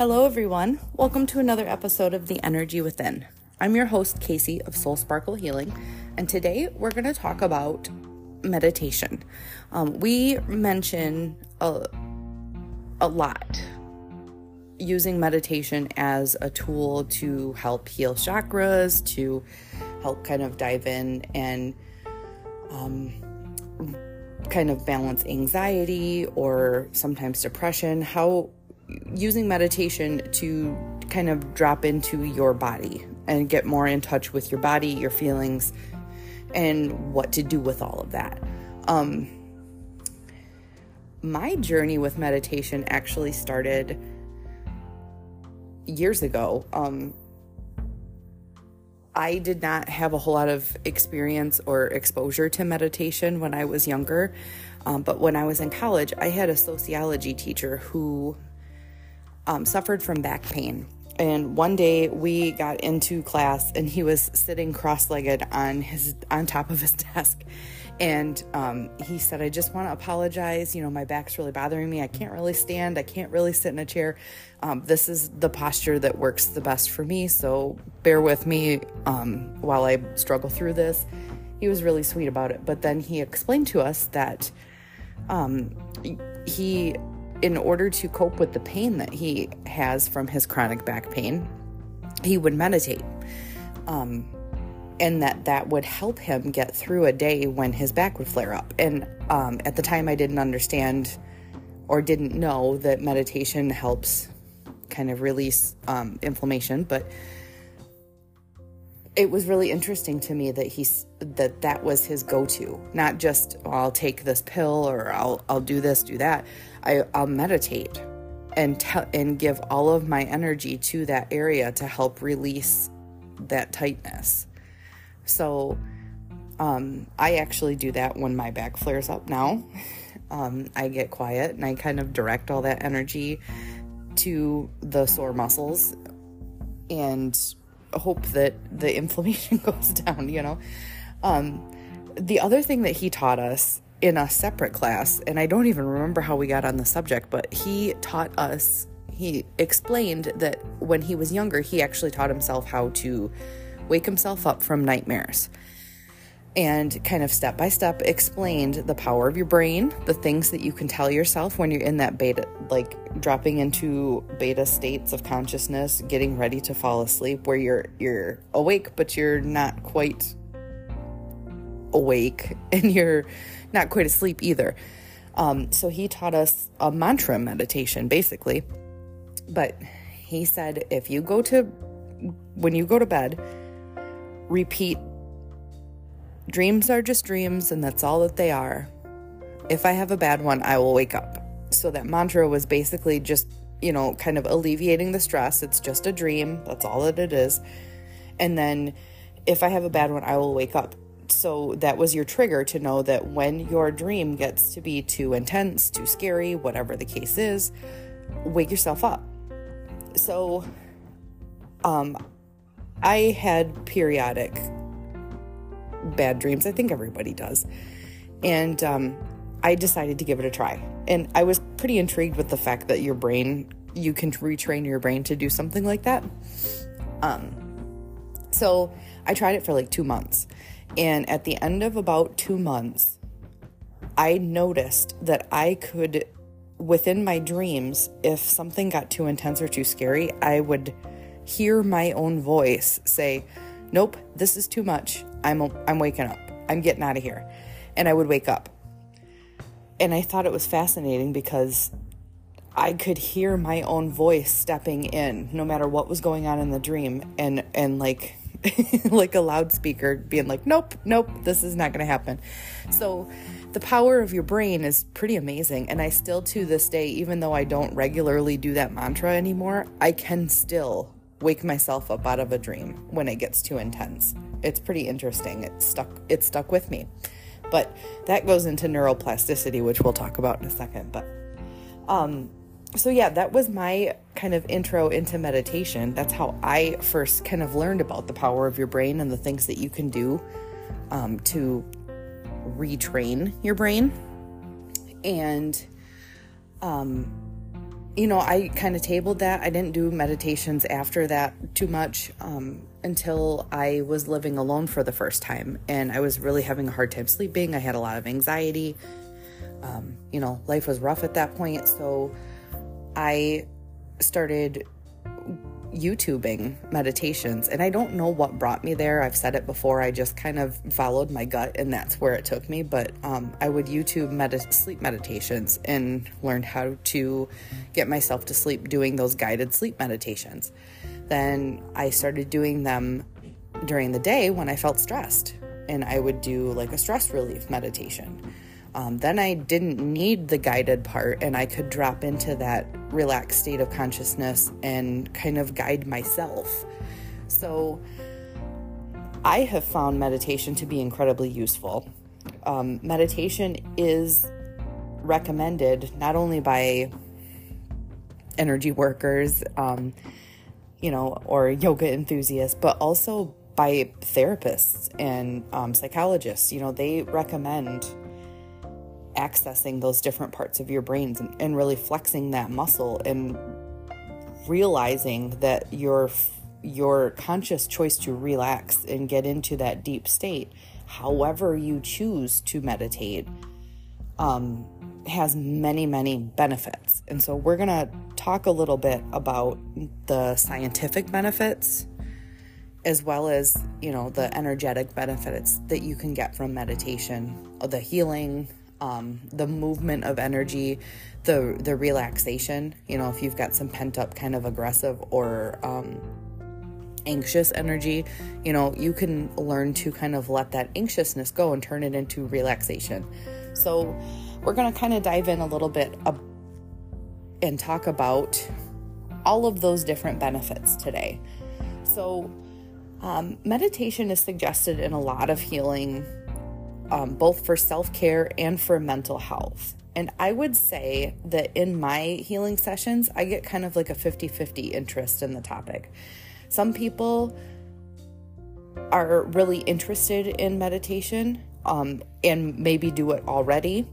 Hello, everyone. Welcome to another episode of The Energy Within. I'm your host, Casey of Soul Sparkle Healing, and today we're going to talk about meditation. Um, we mention a, a lot using meditation as a tool to help heal chakras, to help kind of dive in and um, kind of balance anxiety or sometimes depression. How using meditation to kind of drop into your body and get more in touch with your body, your feelings, and what to do with all of that. Um, my journey with meditation actually started years ago. Um, I did not have a whole lot of experience or exposure to meditation when I was younger. Um, but when I was in college, I had a sociology teacher who um, suffered from back pain. And one day we got into class and he was sitting cross-legged on his on top of his desk. And um, he said, I just want to apologize. You know, my back's really bothering me. I can't really stand. I can't really sit in a chair. Um, this is the posture that works the best for me. So bear with me um, while I struggle through this. He was really sweet about it. But then he explained to us that um, he in order to cope with the pain that he has from his chronic back pain, he would meditate. Um, and that that would help him get through a day when his back would flare up. And um, at the time, I didn't understand or didn't know that meditation helps kind of release um, inflammation, but it was really interesting to me that he's that that was his go-to. Not just oh, i'll take this pill or i'll i'll do this do that. I, i'll meditate and tell and give all of my energy to that area to help release that tightness. So um, i actually do that when my back flares up now. Um, i get quiet and i kind of direct all that energy to the sore muscles and hope that the inflammation goes down, you know. Um, the other thing that he taught us in a separate class, and I don't even remember how we got on the subject, but he taught us, he explained that when he was younger, he actually taught himself how to wake himself up from nightmares and kind of step by step explained the power of your brain, the things that you can tell yourself when you're in that beta, like dropping into beta states of consciousness, getting ready to fall asleep, where you're you're awake but you're not quite awake and you're not quite asleep either. Um, so he taught us a mantra meditation, basically. But he said if you go to when you go to bed, repeat Dreams are just dreams, and that's all that they are. If I have a bad one, I will wake up. So that mantra was basically just, you know, kind of alleviating the stress. It's just a dream, that's all that it is. And then if I have a bad one, I will wake up. So that was your trigger to know that when your dream gets to be too intense, too scary, whatever the case is, wake yourself up. So um I had periodic bad dreams. I think everybody does. And um, I decided to give it a try. And I was pretty intrigued with the fact that your brain, you can retrain your brain to do something like that. Um, so I tried it for like two months. And at the end of about two months, I noticed that I could, within my dreams, if something got too intense or too scary, I would hear my own voice say, Nope, this is too much. I'm I'm waking up. I'm getting out of here. And I would wake up. And I thought it was fascinating because I could hear my own voice stepping in no matter what was going on in the dream and and like like a loudspeaker being like nope nope this is not going to happen. So the power of your brain is pretty amazing and I still to this day even though I don't regularly do that mantra anymore, I can still wake myself up out of a dream when it gets too intense. It's pretty interesting. It stuck it stuck with me. But that goes into neuroplasticity, which we'll talk about in a second. But um so yeah, that was my kind of intro into meditation. That's how I first kind of learned about the power of your brain and the things that you can do um, to retrain your brain. And um, you know, I kind of tabled that. I didn't do meditations after that too much um, until I was living alone for the first time. And I was really having a hard time sleeping. I had a lot of anxiety. Um, you know, life was rough at that point. So I started YouTubing meditations. And I don't know what brought me there. I've said it before. I just kind of followed my gut, and that's where it took me. But um, I would YouTube med- sleep meditations and learned how to get myself to sleep doing those guided sleep meditations. Then I started doing them during the day when I felt stressed, and I would do like a stress relief meditation. Um, then I didn't need the guided part and I could drop into that relaxed state of consciousness and kind of guide myself. So I have found meditation to be incredibly useful. Um, meditation is recommended not only by energy workers, um, you know, or yoga enthusiasts, but also by therapists and um, psychologists. You know, they recommend accessing those different parts of your brains and, and really flexing that muscle and realizing that your your conscious choice to relax and get into that deep state however you choose to meditate um, has many many benefits. And so we're going to talk a little bit about the scientific benefits as well as you know the energetic benefits that you can get from meditation the healing um, the movement of energy, the the relaxation. You know, if you've got some pent up kind of aggressive or um, anxious energy, you know, you can learn to kind of let that anxiousness go and turn it into relaxation. So, we're going to kind of dive in a little bit ab- and talk about all of those different benefits today. So, um, meditation is suggested in a lot of healing um, both for self care and for mental health. And I would say that in my healing sessions, I get kind of like a 50 50 interest in the topic. Some people are really interested in meditation um, and maybe do it already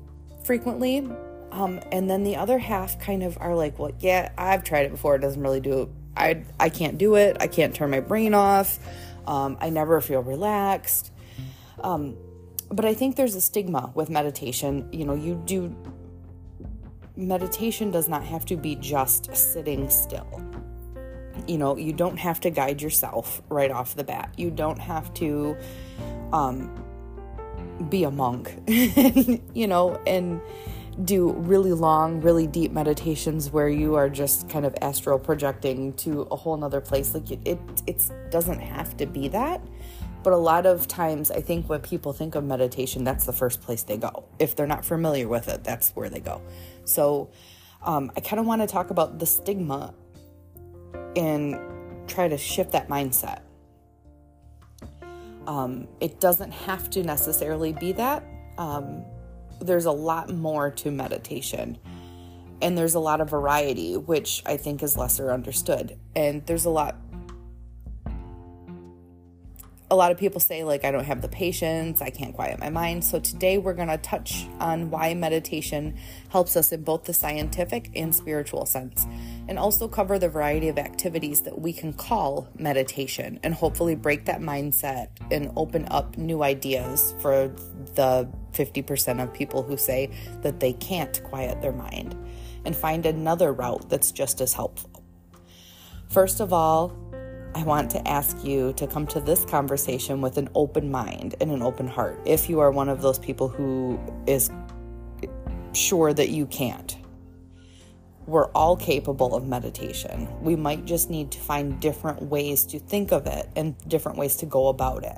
frequently. Um, and then the other half kind of are like, well, yeah, I've tried it before. It doesn't really do it. I, I can't do it. I can't turn my brain off. Um, I never feel relaxed. Um, but I think there's a stigma with meditation. You know, you do meditation does not have to be just sitting still. You know, you don't have to guide yourself right off the bat. You don't have to um, be a monk, you know, and do really long, really deep meditations where you are just kind of astral projecting to a whole nother place. Like it, it, it doesn't have to be that. But a lot of times, I think when people think of meditation, that's the first place they go. If they're not familiar with it, that's where they go. So um, I kind of want to talk about the stigma and try to shift that mindset. Um, it doesn't have to necessarily be that. Um, there's a lot more to meditation. And there's a lot of variety, which I think is lesser understood. And there's a lot a lot of people say, like, I don't have the patience, I can't quiet my mind. So, today we're going to touch on why meditation helps us in both the scientific and spiritual sense, and also cover the variety of activities that we can call meditation and hopefully break that mindset and open up new ideas for the 50% of people who say that they can't quiet their mind and find another route that's just as helpful. First of all, I want to ask you to come to this conversation with an open mind and an open heart if you are one of those people who is sure that you can't. We're all capable of meditation. We might just need to find different ways to think of it and different ways to go about it.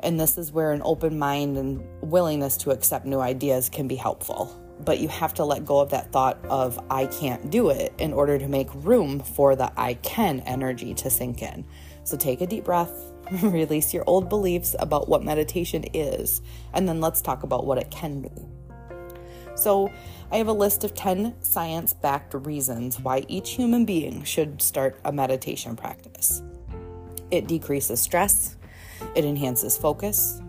And this is where an open mind and willingness to accept new ideas can be helpful but you have to let go of that thought of I can't do it in order to make room for the I can energy to sink in. So take a deep breath, release your old beliefs about what meditation is, and then let's talk about what it can be. So, I have a list of 10 science backed reasons why each human being should start a meditation practice. It decreases stress, it enhances focus,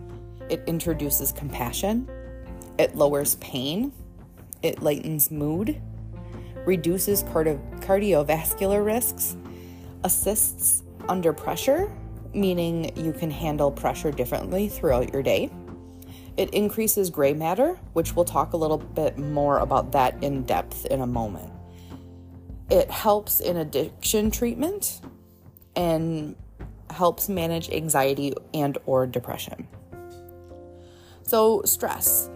it introduces compassion, it lowers pain, it lightens mood, reduces cardio- cardiovascular risks, assists under pressure, meaning you can handle pressure differently throughout your day. It increases gray matter, which we'll talk a little bit more about that in depth in a moment. It helps in addiction treatment and helps manage anxiety and or depression. So, stress.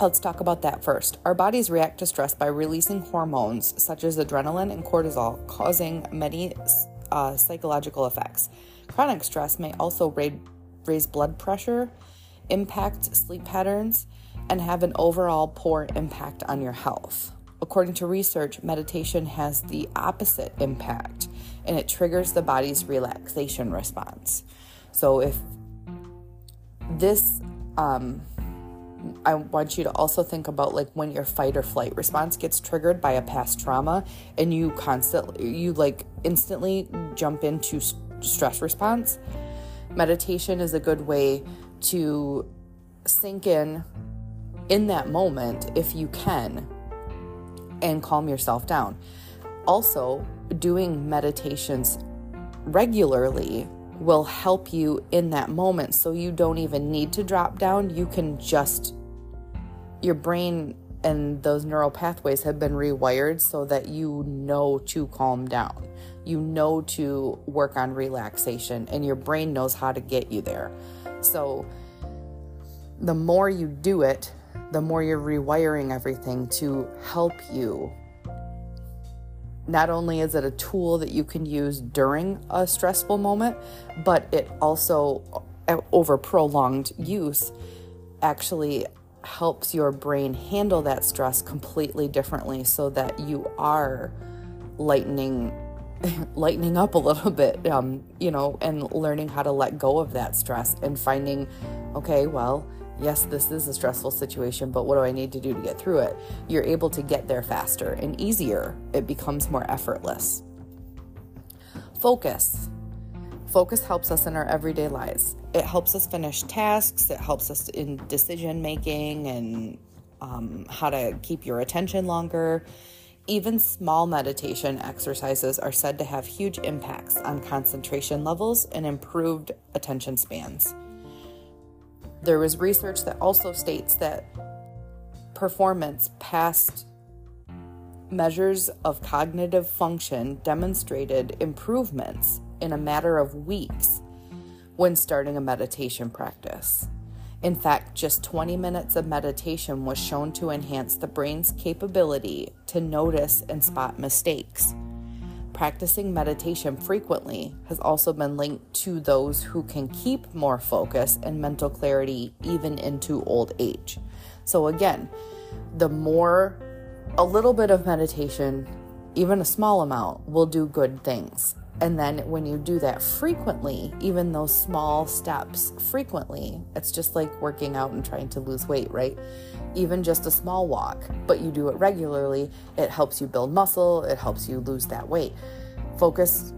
Let's talk about that first. Our bodies react to stress by releasing hormones such as adrenaline and cortisol, causing many uh, psychological effects. Chronic stress may also raise, blood pressure, impact sleep patterns, and have an overall poor impact on your health. According to research, meditation has the opposite impact and it triggers the body's relaxation response. So, if this um, I want you to also think about like when your fight or flight response gets triggered by a past trauma and you constantly, you like instantly jump into stress response. Meditation is a good way to sink in in that moment if you can and calm yourself down. Also, doing meditations regularly will help you in that moment so you don't even need to drop down. You can just, your brain and those neural pathways have been rewired so that you know to calm down. You know to work on relaxation, and your brain knows how to get you there. So, the more you do it, the more you're rewiring everything to help you not only is it a tool that you can use during a stressful moment, but it also, uh, over prolonged use, actually helps your brain handle that stress completely differently so that you are lightening lightening up a little bit um, you know and learning how to let go of that stress and finding okay well yes, this is a stressful situation, but what do I need to do to get through it? You're able to get there faster and easier. It becomes more effortless. Focus. Focus helps us in our everyday lives. It helps us finish tasks, it helps us in decision making and um, how to keep your attention longer. Even small meditation exercises are said to have huge impacts on concentration levels and improved attention spans. There was research that also states that performance past measures of cognitive function demonstrated improvements in a matter of weeks when starting a meditation practice. In fact, just 20 minutes of meditation was shown to enhance the brain's capability to notice and spot mistakes. Practicing meditation frequently has also been linked to those who can keep more focus and mental clarity even into old age. So, again, the more a little bit of meditation, even a small amount, will do good things. And then when you do that frequently, even those small steps frequently, it's just like working out and trying to lose weight, right? Even just a small walk, but you do it regularly, it helps you build muscle, it helps you lose that weight. Focus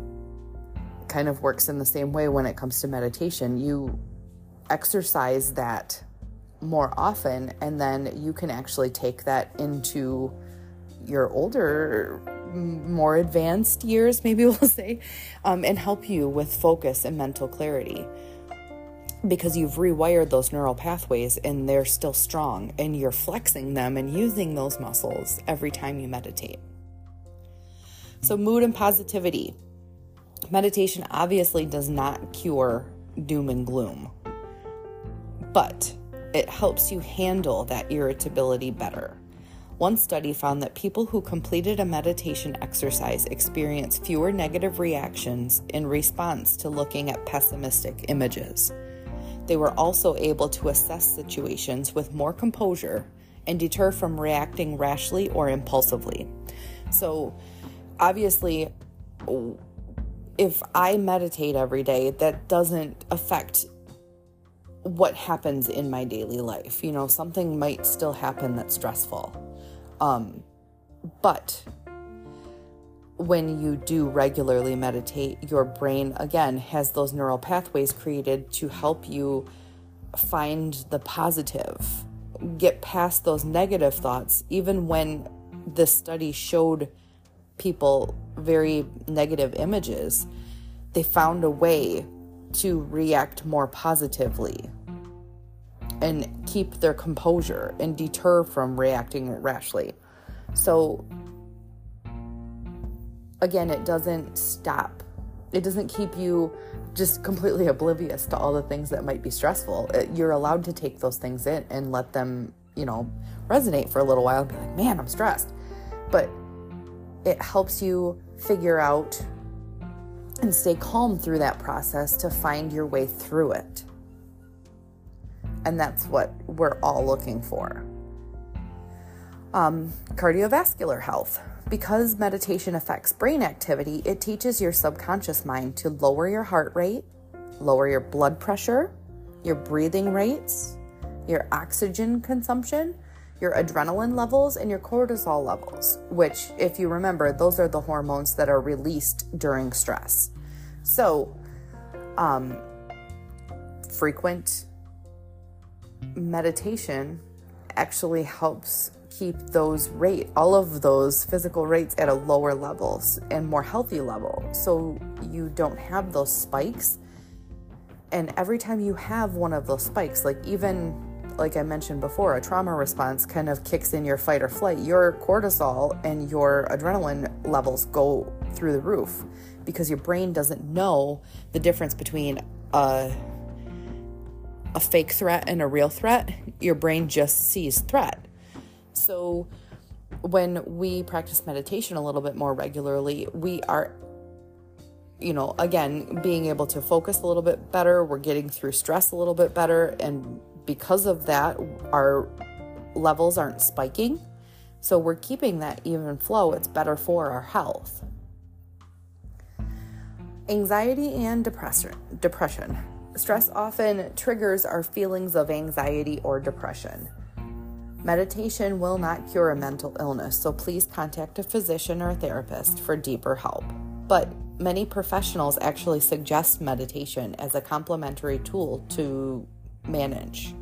kind of works in the same way when it comes to meditation. You exercise that more often, and then you can actually take that into your older more advanced years, maybe we'll say, um, and help you with focus and mental clarity because you've rewired those neural pathways and they're still strong and you're flexing them and using those muscles every time you meditate. So, mood and positivity. Meditation obviously does not cure doom and gloom, but it helps you handle that irritability better. One study found that people who completed a meditation exercise experienced fewer negative reactions in response to looking at pessimistic images. They were also able to assess situations with more composure and deter from reacting rashly or impulsively. So, obviously, if I meditate every day, that doesn't affect what happens in my daily life. You know, something might still happen that's stressful. Um, but when you do regularly meditate, your brain again has those neural pathways created to help you find the positive, get past those negative thoughts, even when this study showed people very negative images, they found a way to react more positively and keep their composure and deter from reacting rashly. So, again, it doesn't stop, it doesn't keep you just completely oblivious to all the things that might be stressful. Uh, you're allowed to take those things in and let them, you know, resonate for a little while and be like, man, I'm stressed. But it helps you figure out and stay calm through that process to find your way through it. And that's what we're all looking for. Um, cardiovascular health. Because meditation affects brain activity, it teaches your subconscious mind to lower your heart rate, lower your blood pressure, your breathing rates, your oxygen consumption, your adrenaline levels, and your cortisol levels, which, if you remember, those are the hormones that are released during stress. So, um, frequent meditation actually helps keep those rate all of those physical rates at a lower levels and more healthy level. So you don't have those spikes. And every time you have one of those spikes like even like i mentioned before a trauma response kind of kicks in your fight or flight. Your cortisol and your adrenaline levels go through the roof because your brain doesn't know the difference between a a fake threat and a real threat your brain just sees threat so when we practice meditation a little bit more regularly, we are you know, again, being able to focus a little bit better, we're getting through stress a little bit better and because of that our levels aren't spiking. So we're keeping that even flow. It's better for our health. Anxiety and depression. Depression. Stress often triggers our feelings of anxiety or depression. Meditation will not cure a mental illness, so please contact a physician or a therapist for deeper help. But many professionals actually suggest meditation as a complementary tool to manage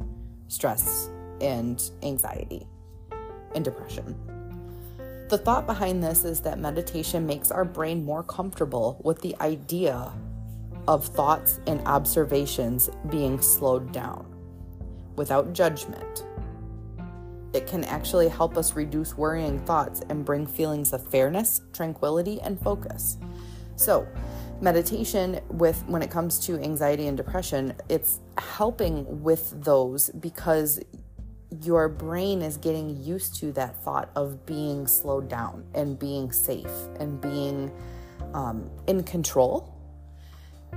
stress and anxiety and depression. The thought behind this is that meditation makes our brain more comfortable with the idea of thoughts and observations being slowed down without judgment it can actually help us reduce worrying thoughts and bring feelings of fairness, tranquility, and focus. So, meditation with when it comes to anxiety and depression, it's helping with those because your brain is getting used to that thought of being slowed down and being safe and being um, in control.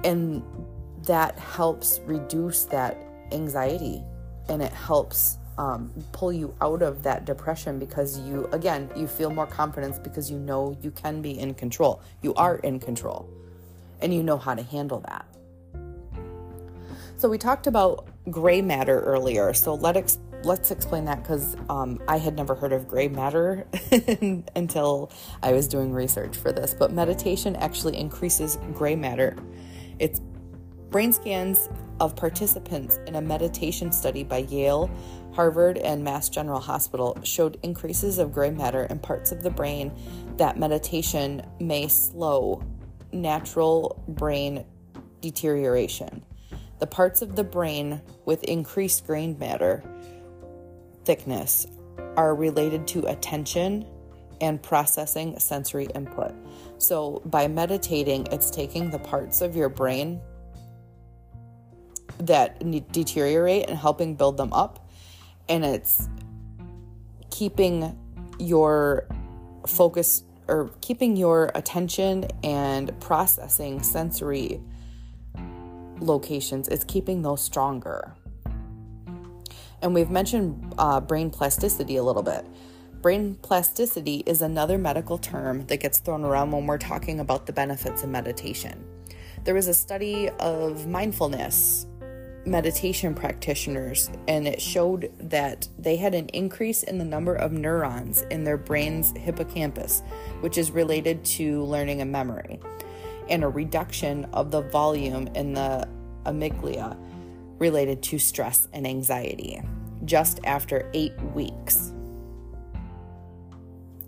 And that helps reduce that anxiety and it helps um, pull you out of that depression because you, again, you feel more confidence because you know you can be in control. You are in control and you know how to handle that. So, we talked about gray matter earlier. So, let ex- let's explain that because um, I had never heard of gray matter until I was doing research for this. But meditation actually increases gray matter. It's brain scans of participants in a meditation study by Yale, Harvard, and Mass General Hospital showed increases of gray matter in parts of the brain that meditation may slow natural brain deterioration. The parts of the brain with increased gray matter thickness are related to attention and processing sensory input. So, by meditating, it's taking the parts of your brain that deteriorate and helping build them up. And it's keeping your focus or keeping your attention and processing sensory locations, it's keeping those stronger. And we've mentioned uh, brain plasticity a little bit. Brain plasticity is another medical term that gets thrown around when we're talking about the benefits of meditation. There was a study of mindfulness meditation practitioners, and it showed that they had an increase in the number of neurons in their brain's hippocampus, which is related to learning and memory, and a reduction of the volume in the amygdala related to stress and anxiety just after eight weeks.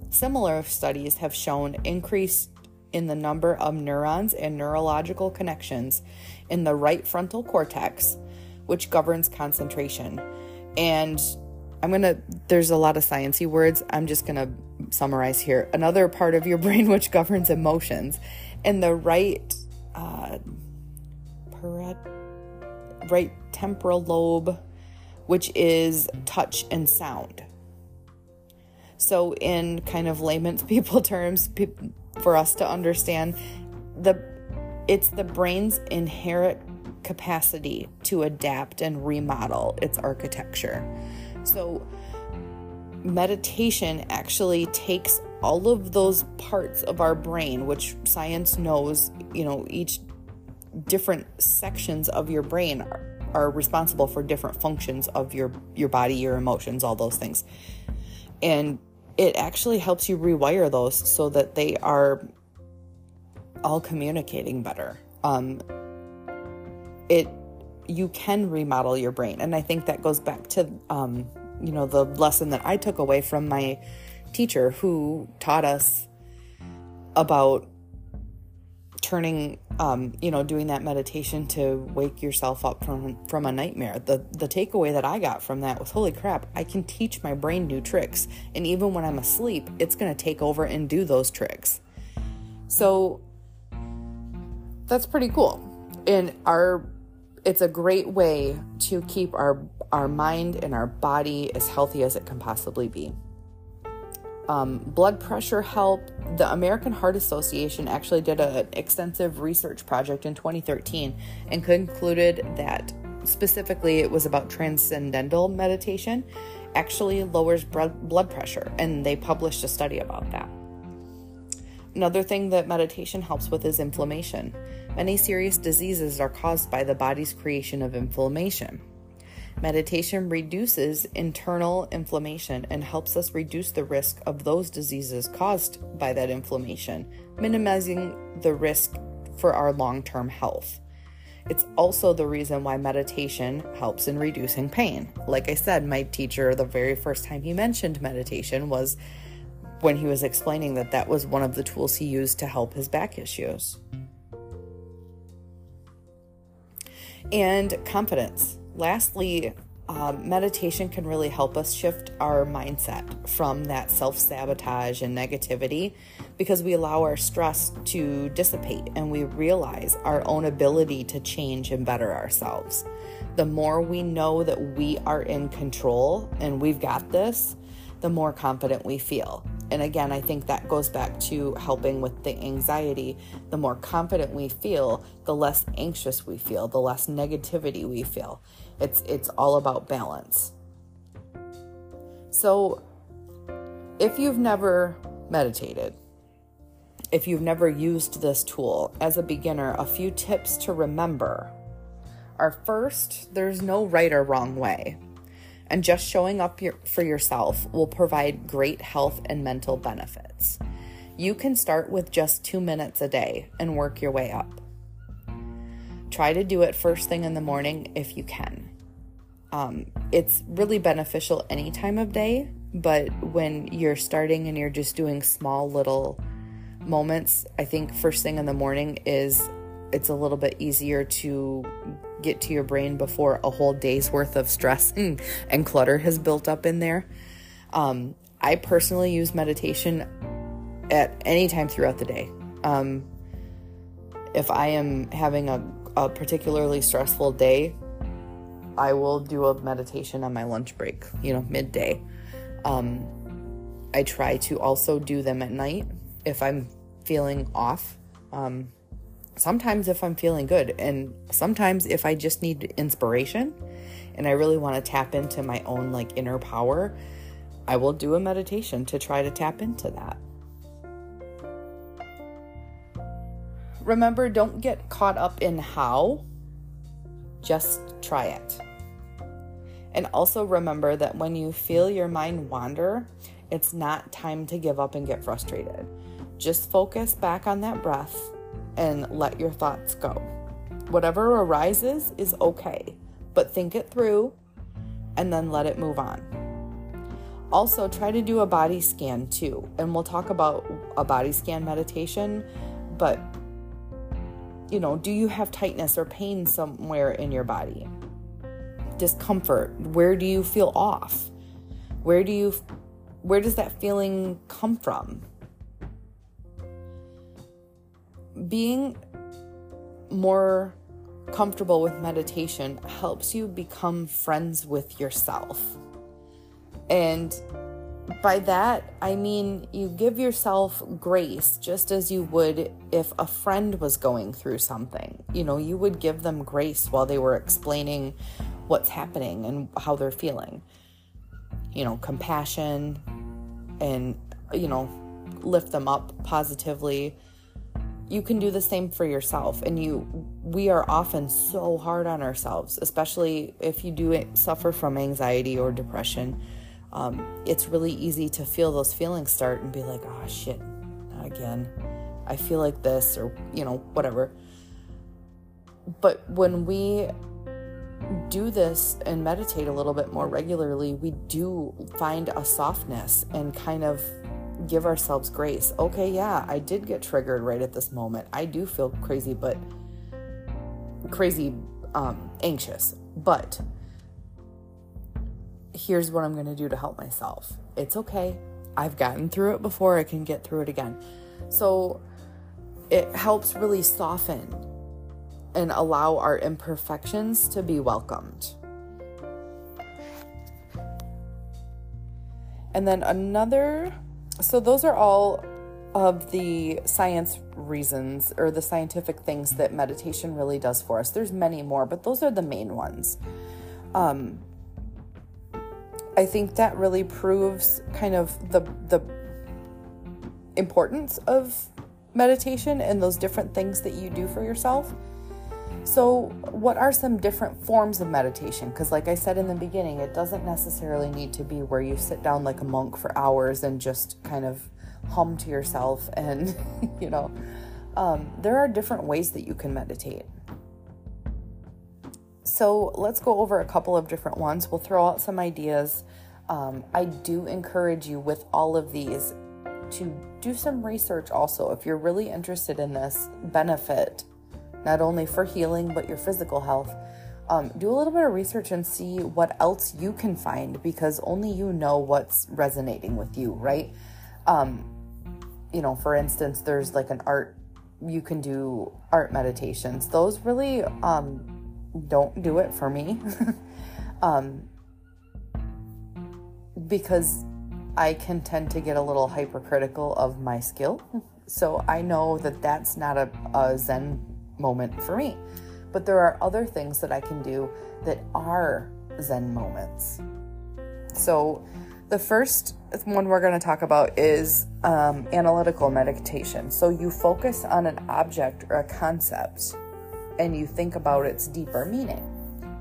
Similar studies have shown increase in the number of neurons and neurological connections in the right frontal cortex, which governs concentration. And I'm gonna, there's a lot of sciencey words. I'm just gonna summarize here. Another part of your brain which governs emotions, and the right, uh, right temporal lobe, which is touch and sound. So, in kind of layman's people terms, for us to understand, the it's the brain's inherent capacity to adapt and remodel its architecture. So, meditation actually takes all of those parts of our brain, which science knows, you know, each different sections of your brain are, are responsible for different functions of your your body, your emotions, all those things. And it actually helps you rewire those so that they are all communicating better. Um, it you can remodel your brain, and I think that goes back to um, you know the lesson that I took away from my teacher who taught us about turning um, you know doing that meditation to wake yourself up from from a nightmare. The the takeaway that i got from that was holy crap i can teach my brain new tricks. And even when i'm asleep it's going to take over and do those tricks. So that's pretty cool. And our it's a great way to keep our our mind and our body as healthy as it can possibly be um, blood pressure help. The American Heart Association actually did an extensive research project in 2013 and concluded that specifically it was about transcendental meditation actually lowers blood pressure, and they published a study about that. Another thing that meditation helps with is inflammation. Many serious diseases are caused by the body's creation of inflammation. Meditation reduces internal inflammation and helps us reduce the risk of those diseases caused by that inflammation, minimizing the risk for our long term health. It's also the reason why meditation helps in reducing pain. Like I said, my teacher, the very first time he mentioned meditation was when he was explaining that that was one of the tools he used to help his back issues. And confidence. Lastly, um, meditation can really help us shift our mindset from that self sabotage and negativity because we allow our stress to dissipate and we realize our own ability to change and better ourselves. The more we know that we are in control and we've got this, the more confident we feel. And again, I think that goes back to helping with the anxiety. The more confident we feel, the less anxious we feel, the less negativity we feel. It's it's all about balance. So if you've never meditated, if you've never used this tool as a beginner, a few tips to remember are first, there's no right or wrong way and just showing up your, for yourself will provide great health and mental benefits. You can start with just two minutes a day and work your way up. Try to do it first thing in the morning if you can. Um, it's really beneficial any time of day, but when you're starting and you're just doing small little moments, I think first thing in the morning is it's a little bit easier to get to your brain before a whole day's worth of stress and, clutter has built up in there. Um, I personally use meditation at any time throughout the day. Um, if I am having a, a particularly stressful day, I will do a meditation on my lunch break, you know, midday. Um, I try to also do them at night if I'm feeling off. Um, sometimes if I'm feeling good, and sometimes if I just need inspiration and I really want to tap into my own like inner power, I will do a meditation to try to tap into that. Remember, don't get caught up in how, just try it. And also remember that when you feel your mind wander, it's not time to give up and get frustrated. Just focus back on that breath and let your thoughts go. Whatever arises is okay, but think it through and then let it move on. also try to do a body scan too. And we'll talk about a body scan meditation, but you know, do you have tightness or pain somewhere in your body? Discomfort. Where do you feel off? Where do you where does that feeling come from? Being more comfortable with meditation helps you become friends with yourself. And by that, I mean you give yourself grace just as you would if a friend was going through something. You know, you would give them grace while they were explaining what's happening and how they're feeling. You know, compassion and, you know, lift them up positively. You can do the same for yourself. And you, we are often so hard on ourselves, especially if you do suffer from anxiety or depression um, it's really easy to feel those feelings start and be like, oh shit, not again. I feel like this, or, you know, whatever. But when we do this and meditate a little bit more regularly, we do find a softness and kind of give ourselves grace. Okay, yeah, I did get triggered right at this moment. I do feel crazy, but crazy um, anxious. But here's what I'm going to do to help myself. It's okay. I've gotten through it before, I can get through it again. So it helps really soften and allow our imperfections to be welcomed. And then another, so those are all of the science reasons or the scientific things that meditation really does for us. There's many more, but those are the main ones. Um, I think that really proves kind of the the importance of meditation and those different things that you do for yourself. So, what are some different forms of meditation? Because, like I said in the beginning, it doesn't necessarily need to be where you sit down like a monk for hours and just kind of hum to yourself. And, you know, um, there are different ways that you can meditate. So let's go over a couple of different ones. We'll throw out some ideas. Um, I do encourage you with all of these to do some research also. If you're really interested in this benefit, not only for healing, but your physical health, um, do a little bit of research and see what else you can find because only you know what's resonating with you, right? Um, you know, for instance, there's like an art, you can do art meditations. Those really, um, don't do it for me. um, because I can tend to get a little hypercritical of my skill. So I know that that's not a, a Zen moment for me. But there are other things that I can do that are Zen moments. So the first one we're going to talk about is um, analytical meditation. So you focus on an object or a concept and you think about its deeper meaning.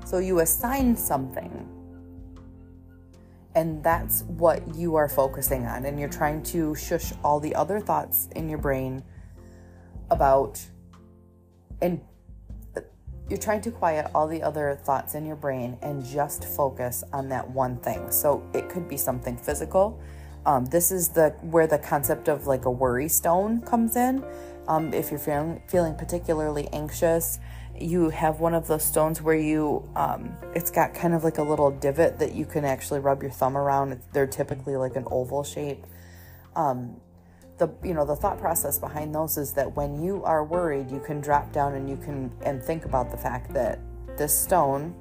So you assign something, and that's what you are focusing on, and you're trying to shush all the other thoughts in your brain about, and you're trying to quiet all the other thoughts in your brain and just focus on that one thing. So it could be something physical. Um, this is the where the concept of like a worry stone comes in. Um, if you're feeling feeling particularly anxious, you have one of those stones where you um, it's got kind of like a little divot that you can actually rub your thumb around. They're typically like an oval shape. Um, the you know the thought process behind those is that when you are worried, you can drop down and you can and think about the fact that this stone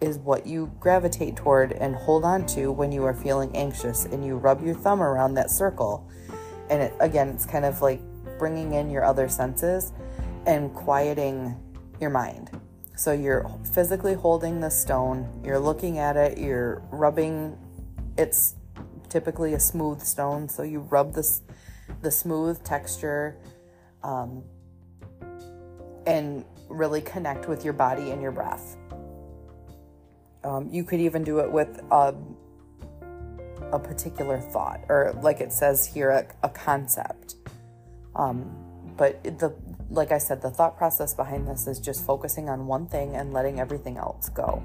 is what you gravitate toward and hold on to when you are feeling anxious and you rub your thumb around that circle and it again it's kind of like bringing in your other senses and quieting your mind. So you're physically holding the stone you're looking at it you're rubbing it's typically a smooth stone so you rub this the smooth texture um, and really connect with your body and your breath. Um, you could even do it with a, a particular thought, or like it says here, a, a concept. Um, but the like I said, the thought process behind this is just focusing on one thing and letting everything else go.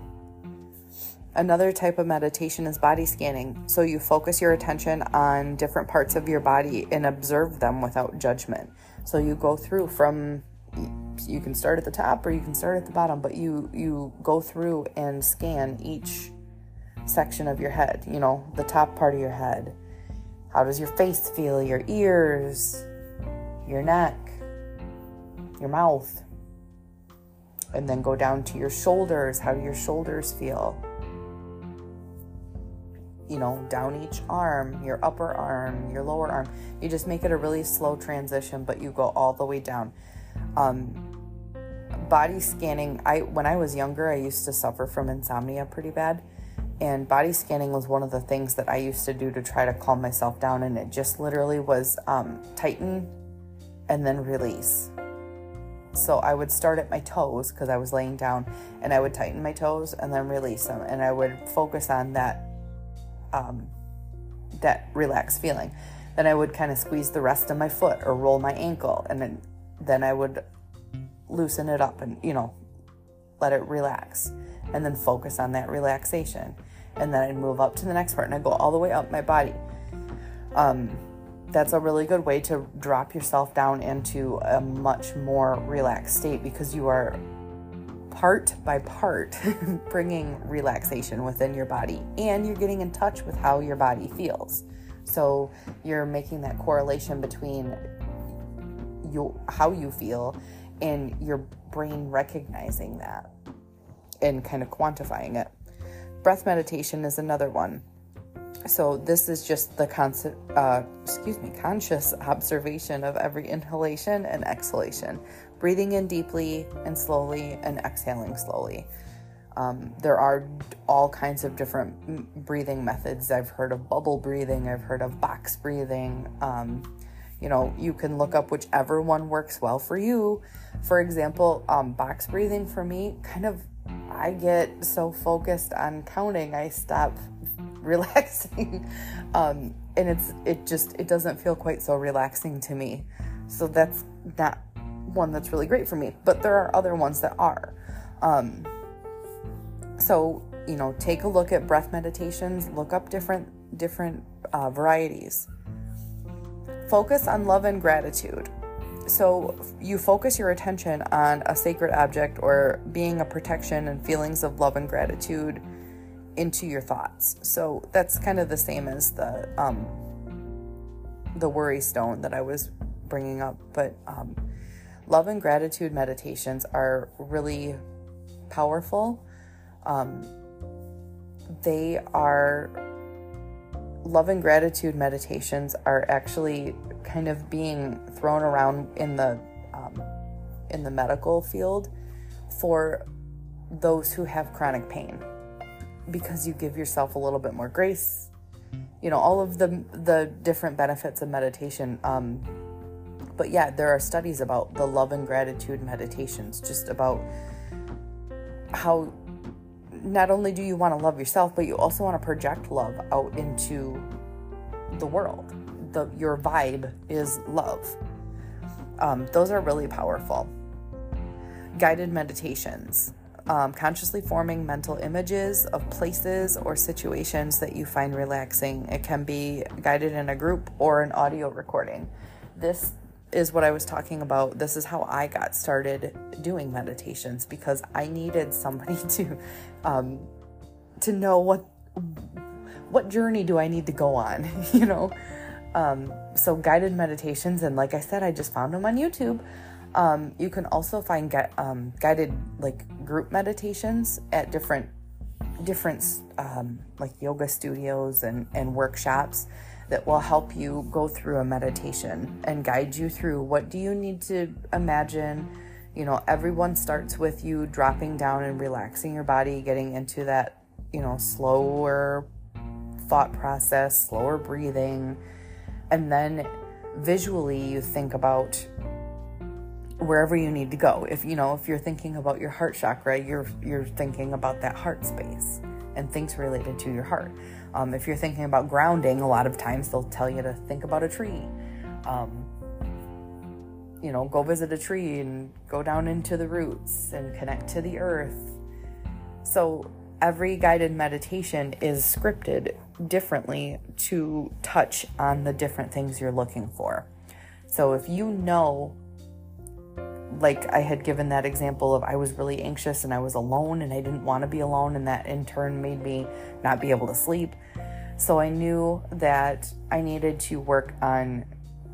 Another type of meditation is body scanning. So you focus your attention on different parts of your body and observe them without judgment. So you go through from you can start at the top or you can start at the bottom, but you you go through and scan each section of your head, you know, the top part of your head. How does your face feel? Your ears, your neck, your mouth. And then go down to your shoulders. How do your shoulders feel? you know, down each arm, your upper arm, your lower arm. You just make it a really slow transition, but you go all the way down. Um, body scanning, I when I was younger, I used to suffer from insomnia pretty bad. And body scanning was one of the things that I used to do to try to calm myself down. And it just literally was um, tighten and then release. So I would start at my toes because I was laying down and I would tighten my toes and then release them. And I would focus on that um, that relaxed feeling. Then I would kind of squeeze the rest of my foot or roll my ankle, and then then I would loosen it up and you know let it relax, and then focus on that relaxation, and then I'd move up to the next part, and I'd go all the way up my body. Um, that's a really good way to drop yourself down into a much more relaxed state because you are part by part bringing relaxation within your body and you're getting in touch with how your body feels. So you're making that correlation between how you feel and your brain recognizing that and kind of quantifying it. Breath meditation is another one. So this is just the concept, uh, excuse me, conscious observation of every inhalation and exhalation, breathing in deeply and slowly and exhaling slowly. Um, there are all kinds of different breathing methods. I've heard of bubble breathing, I've heard of box breathing. Um, you know, you can look up whichever one works well for you. For example, um, box breathing for me, kind of, I get so focused on counting, I stop relaxing. um, and it's, it just, it doesn't feel quite so relaxing to me. So that's not one that's really great for me, but there are other ones that are. Um, so you know, take a look at breath meditations. Look up different different uh, varieties. Focus on love and gratitude. So you focus your attention on a sacred object or being a protection and feelings of love and gratitude into your thoughts. So that's kind of the same as the um, the worry stone that I was bringing up, but um, love and gratitude meditations are really powerful. Um, they are love and gratitude meditations are actually kind of being thrown around in the um, in the medical field for those who have chronic pain because you give yourself a little bit more grace you know all of the the different benefits of meditation um, but yeah, there are studies about the love and gratitude meditations, just about how not only do you want to love yourself, but you also want to project love out into the world. The, your vibe is love. Um, those are really powerful. Guided meditations, um, consciously forming mental images of places or situations that you find relaxing. It can be guided in a group or an audio recording. This is what I was talking about. This is how I got started doing meditations because I needed somebody to um, to know what what journey do I need to go on, you know. Um, so guided meditations, and like I said, I just found them on YouTube. Um, you can also find get, um, guided like group meditations at different different um, like yoga studios and and workshops that will help you go through a meditation and guide you through what do you need to imagine you know everyone starts with you dropping down and relaxing your body getting into that you know slower thought process slower breathing and then visually you think about wherever you need to go if you know if you're thinking about your heart chakra you're you're thinking about that heart space and things related to your heart um, if you're thinking about grounding, a lot of times they'll tell you to think about a tree. Um, you know, go visit a tree and go down into the roots and connect to the earth. So every guided meditation is scripted differently to touch on the different things you're looking for. So if you know, like I had given that example of I was really anxious and I was alone and I didn't want to be alone, and that in turn made me not be able to sleep. So I knew that I needed to work on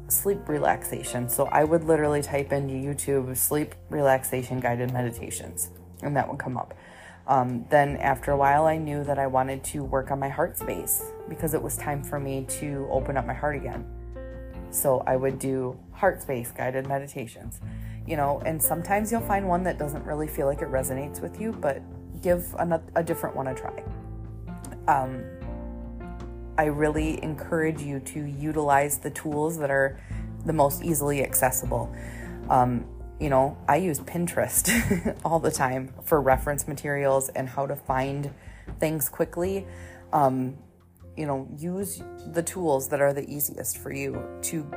sleep relaxation. So I would literally type into YouTube sleep relaxation guided meditations, and that would come up. Um, then after a while, I knew that I wanted to work on my heart space because it was time for me to open up my heart again. So I would do heart space guided meditations, you know, and sometimes you'll find one that doesn't really feel like it resonates with you, but give a, a different one a try. Um, I really encourage you to utilize the tools that are the most easily accessible. Um, you know, I use Pinterest all the time for reference materials and how to find things quickly. Um, you know, use the tools that are the easiest for you to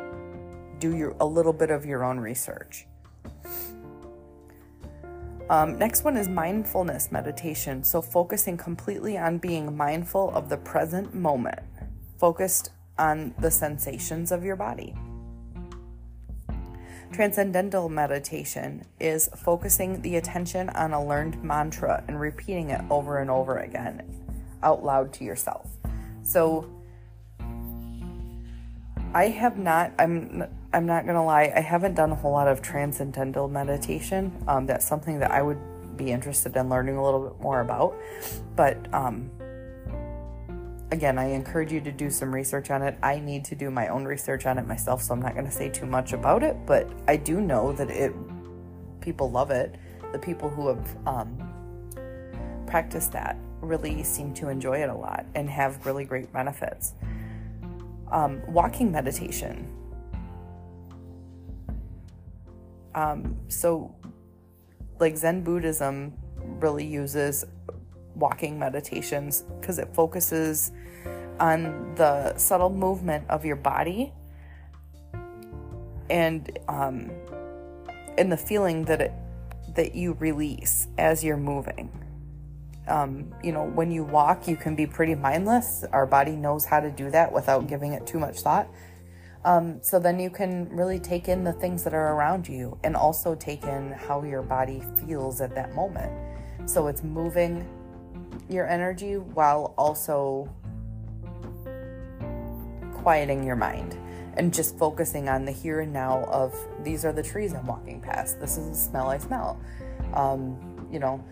do your a little bit of your own research. Um, next one is mindfulness meditation. So, focusing completely on being mindful of the present moment, focused on the sensations of your body. Transcendental meditation is focusing the attention on a learned mantra and repeating it over and over again out loud to yourself. So I have not I'm I'm not going to lie, I haven't done a whole lot of transcendental meditation. Um, that's something that I would be interested in learning a little bit more about. But um, again, I encourage you to do some research on it. I need to do my own research on it myself, so I'm not going to say too much about it, but I do know that it people love it. The people who have um, practiced that really seem to enjoy it a lot and have really great benefits. Um, walking meditation. Um, so, like Zen Buddhism really uses walking meditations because it focuses on the subtle movement of your body and um, and the feeling that it that you release as you're moving. Um, you know, when you walk, you can be pretty mindless. Our body knows how to do that without giving it too much thought. Um, so then you can really take in the things that are around you and also take in how your body feels at that moment. So it's moving your energy while also quieting your mind and just focusing on the here and now of these are the trees I'm walking past. This is the smell I smell. Um, you know,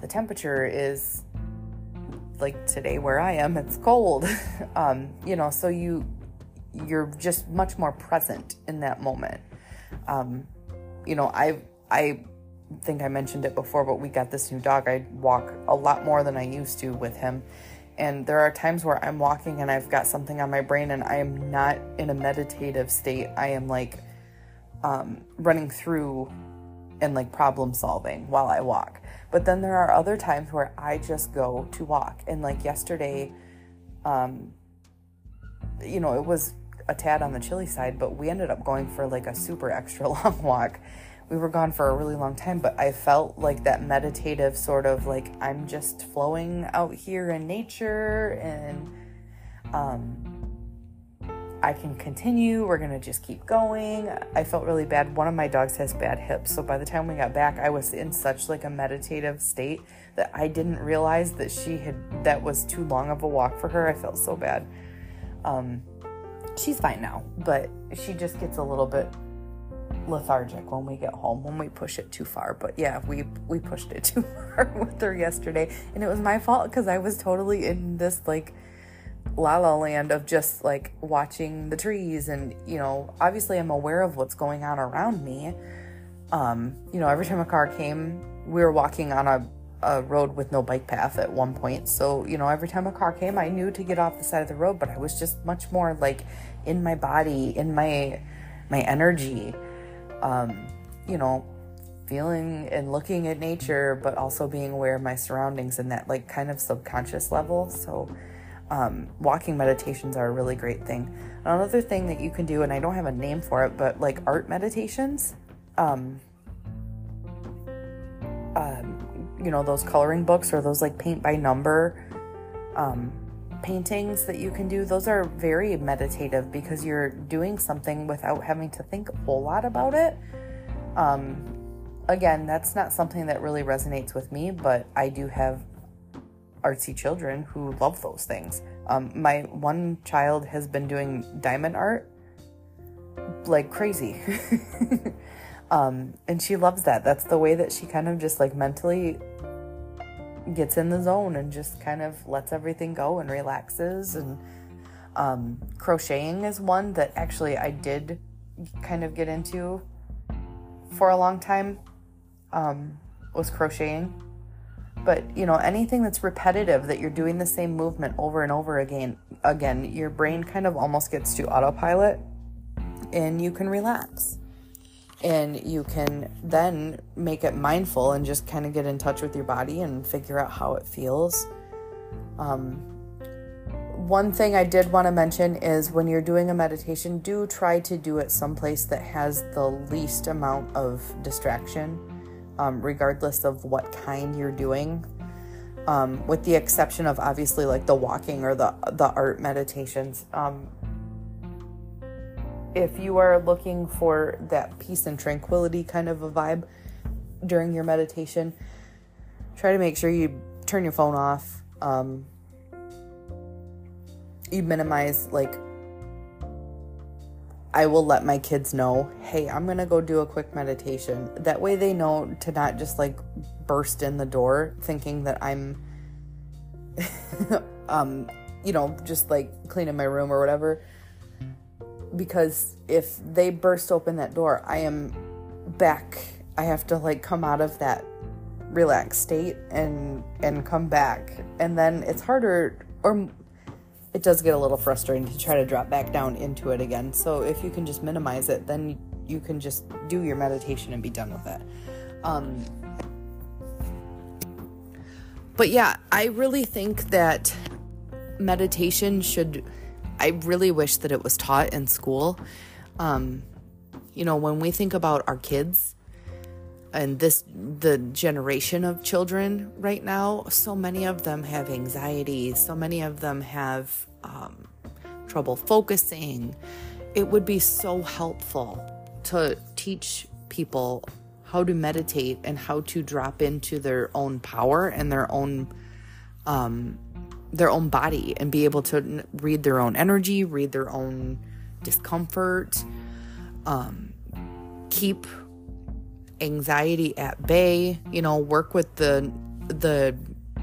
the temperature is like today where I am, it's cold. um, you know, so you you're just much more present in that moment. Um, you know, I I think I mentioned it before, but we got this new dog. I walk a lot more than I used to with him. And there are times where I'm walking and I've got something on my brain and I am not in a meditative state. I am like um, running through and like problem solving while I walk. But then there are other times where I just go to walk. And like yesterday, um, you know, it was a tad on the chilly side, but we ended up going for like a super extra long walk we were gone for a really long time, but I felt like that meditative sort of like I'm just flowing out here in nature and um, I can continue. We're gonna just keep going. I felt really bad. One of my dogs has bad hips, so by the time we got back, I was in such like a meditative state that I didn't realize that she had that was too long of a walk for her. I felt so bad. Um, she's fine now, but she just gets a little bit lethargic when we get home when we push it too far. But yeah we we pushed it too far with her yesterday. And it was my fault because i was totally in this like la la land of just like watching the trees and you know obviously i'm aware of what's going on around me. Um you know every time a car came we were walking on a, a road with no bike path at one point. So you know every time a car came i knew to get off the side of the road but i was just much more like in my body in my my energy um, you know, feeling and looking at nature, but also being aware of my surroundings in that like kind of subconscious level. So, um, walking meditations are a really great thing. Another thing that you can do, and I don't have a name for it, but like art meditations. Um, um, you know, those coloring books or those like paint by number um, paintings that you can do, those are very meditative because you're doing something without having to think a whole lot about it. Um, again, that's not something that really resonates with me, but I do have artsy children who love those things. Um, my one child has been doing diamond art like crazy. um, and she loves that. That's the way that she kind of just like mentally gets in the zone and just kind of lets everything go and relaxes. And um, crocheting is one that actually I did kind of get into for a long time. Um, was crocheting but you know anything that's repetitive that you're doing the same movement over and over again again your brain kind of almost gets to autopilot and you can relax and you can then make it mindful and just kind of get in touch with your body and figure out how it feels um, one thing I did want to mention is when you're doing a meditation, do try to do it someplace that has the least amount of distraction um, regardless of what kind you're doing. Um, with the exception of obviously like the walking or the the art meditations. If you are looking for that peace and tranquility kind of a vibe during your meditation, try to make sure you turn your phone off. Um, you minimize like I will let my kids know, hey, I'm gonna go do a quick meditation. That way they know to not just like burst in the door thinking that I'm, um, you know, just like cleaning my room or whatever. Because if they burst open that door, I am back. I have to like come out of that relaxed state and and come back, and then it's harder or it does get a little frustrating to try to drop back down into it again. So if you can just minimize it, then you can just do your meditation and be done with it. Um, but yeah, I really think that meditation should. I really wish that it was taught in school. Um, you know, when we think about our kids, and this the generation of children right now so many of them have anxiety so many of them have um, trouble focusing it would be so helpful to teach people how to meditate and how to drop into their own power and their own um, their own body and be able to read their own energy read their own discomfort um, keep anxiety at bay, you know, work with the the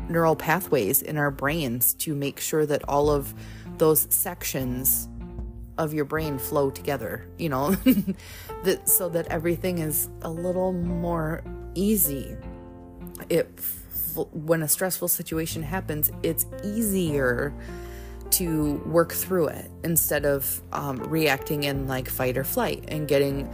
neural pathways in our brains to make sure that all of those sections of your brain flow together, you know, that so that everything is a little more easy. It when a stressful situation happens, it's easier to work through it instead of um, reacting in like fight or flight and getting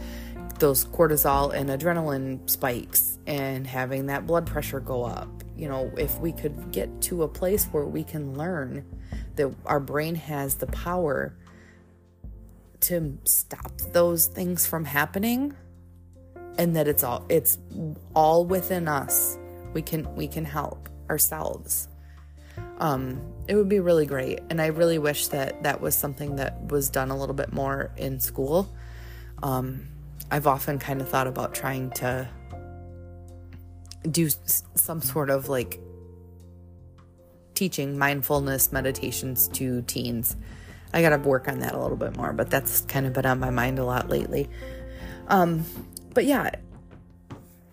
those cortisol and adrenaline spikes and having that blood pressure go up. You know, if we could get to a place where we can learn that our brain has the power to stop those things from happening and that it's all it's all within us. We can we can help ourselves. Um it would be really great and I really wish that that was something that was done a little bit more in school. Um I've often kind of thought about trying to do some sort of like teaching mindfulness meditations to teens. I got to work on that a little bit more, but that's kind of been on my mind a lot lately. Um, but yeah,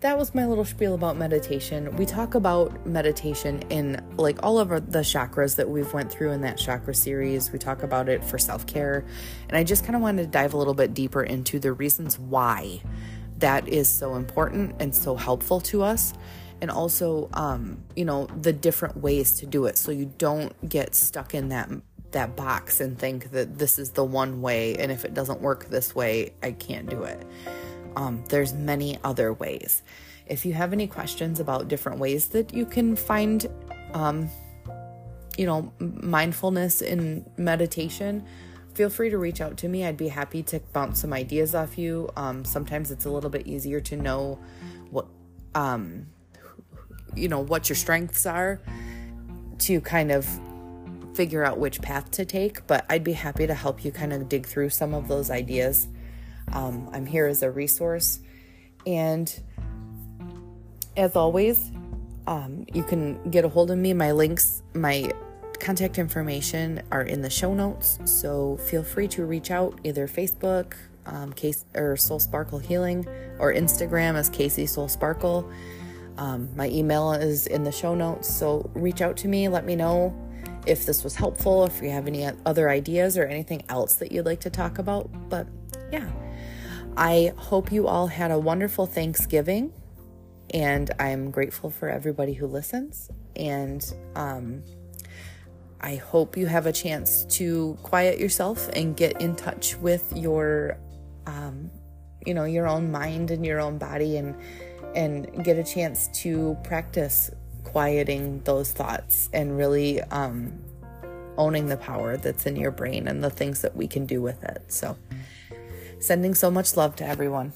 that was my little spiel about meditation. We talk about meditation in like all of the chakras that we've went through in that chakra series. We talk about it for self-care, and I just kind of wanted to dive a little bit deeper into the reasons why that is so important and so helpful to us and also um, you know the different ways to do it so you don't get stuck in that that box and think that this is the one way and if it doesn't work this way I can't do it. Um, there's many other ways. If you have any questions about different ways that you can find, um, you know, mindfulness in meditation, feel free to reach out to me. I'd be happy to bounce some ideas off you. Um, sometimes it's a little bit easier to know what, um, you know, what your strengths are to kind of figure out which path to take. But I'd be happy to help you kind of dig through some of those ideas. Um, I'm here as a resource. And as always, um, you can get a hold of me. My links, my contact information are in the show notes. So feel free to reach out either Facebook, um, case or Soul Sparkle Healing, or Instagram as Casey Soul Sparkle. Um, my email is in the show notes. So reach out to me. Let me know if this was helpful, if you have any other ideas or anything else that you'd like to talk about. But yeah, I hope you all had a wonderful Thanksgiving and I'm grateful for everybody who listens. And um, I hope you have a chance to quiet yourself and get in touch with your, um, you know, your own mind and your own body, and and get a chance to practice quieting those thoughts and really um, owning the power that's in your brain and the things that we can do with it. So, sending so much love to everyone.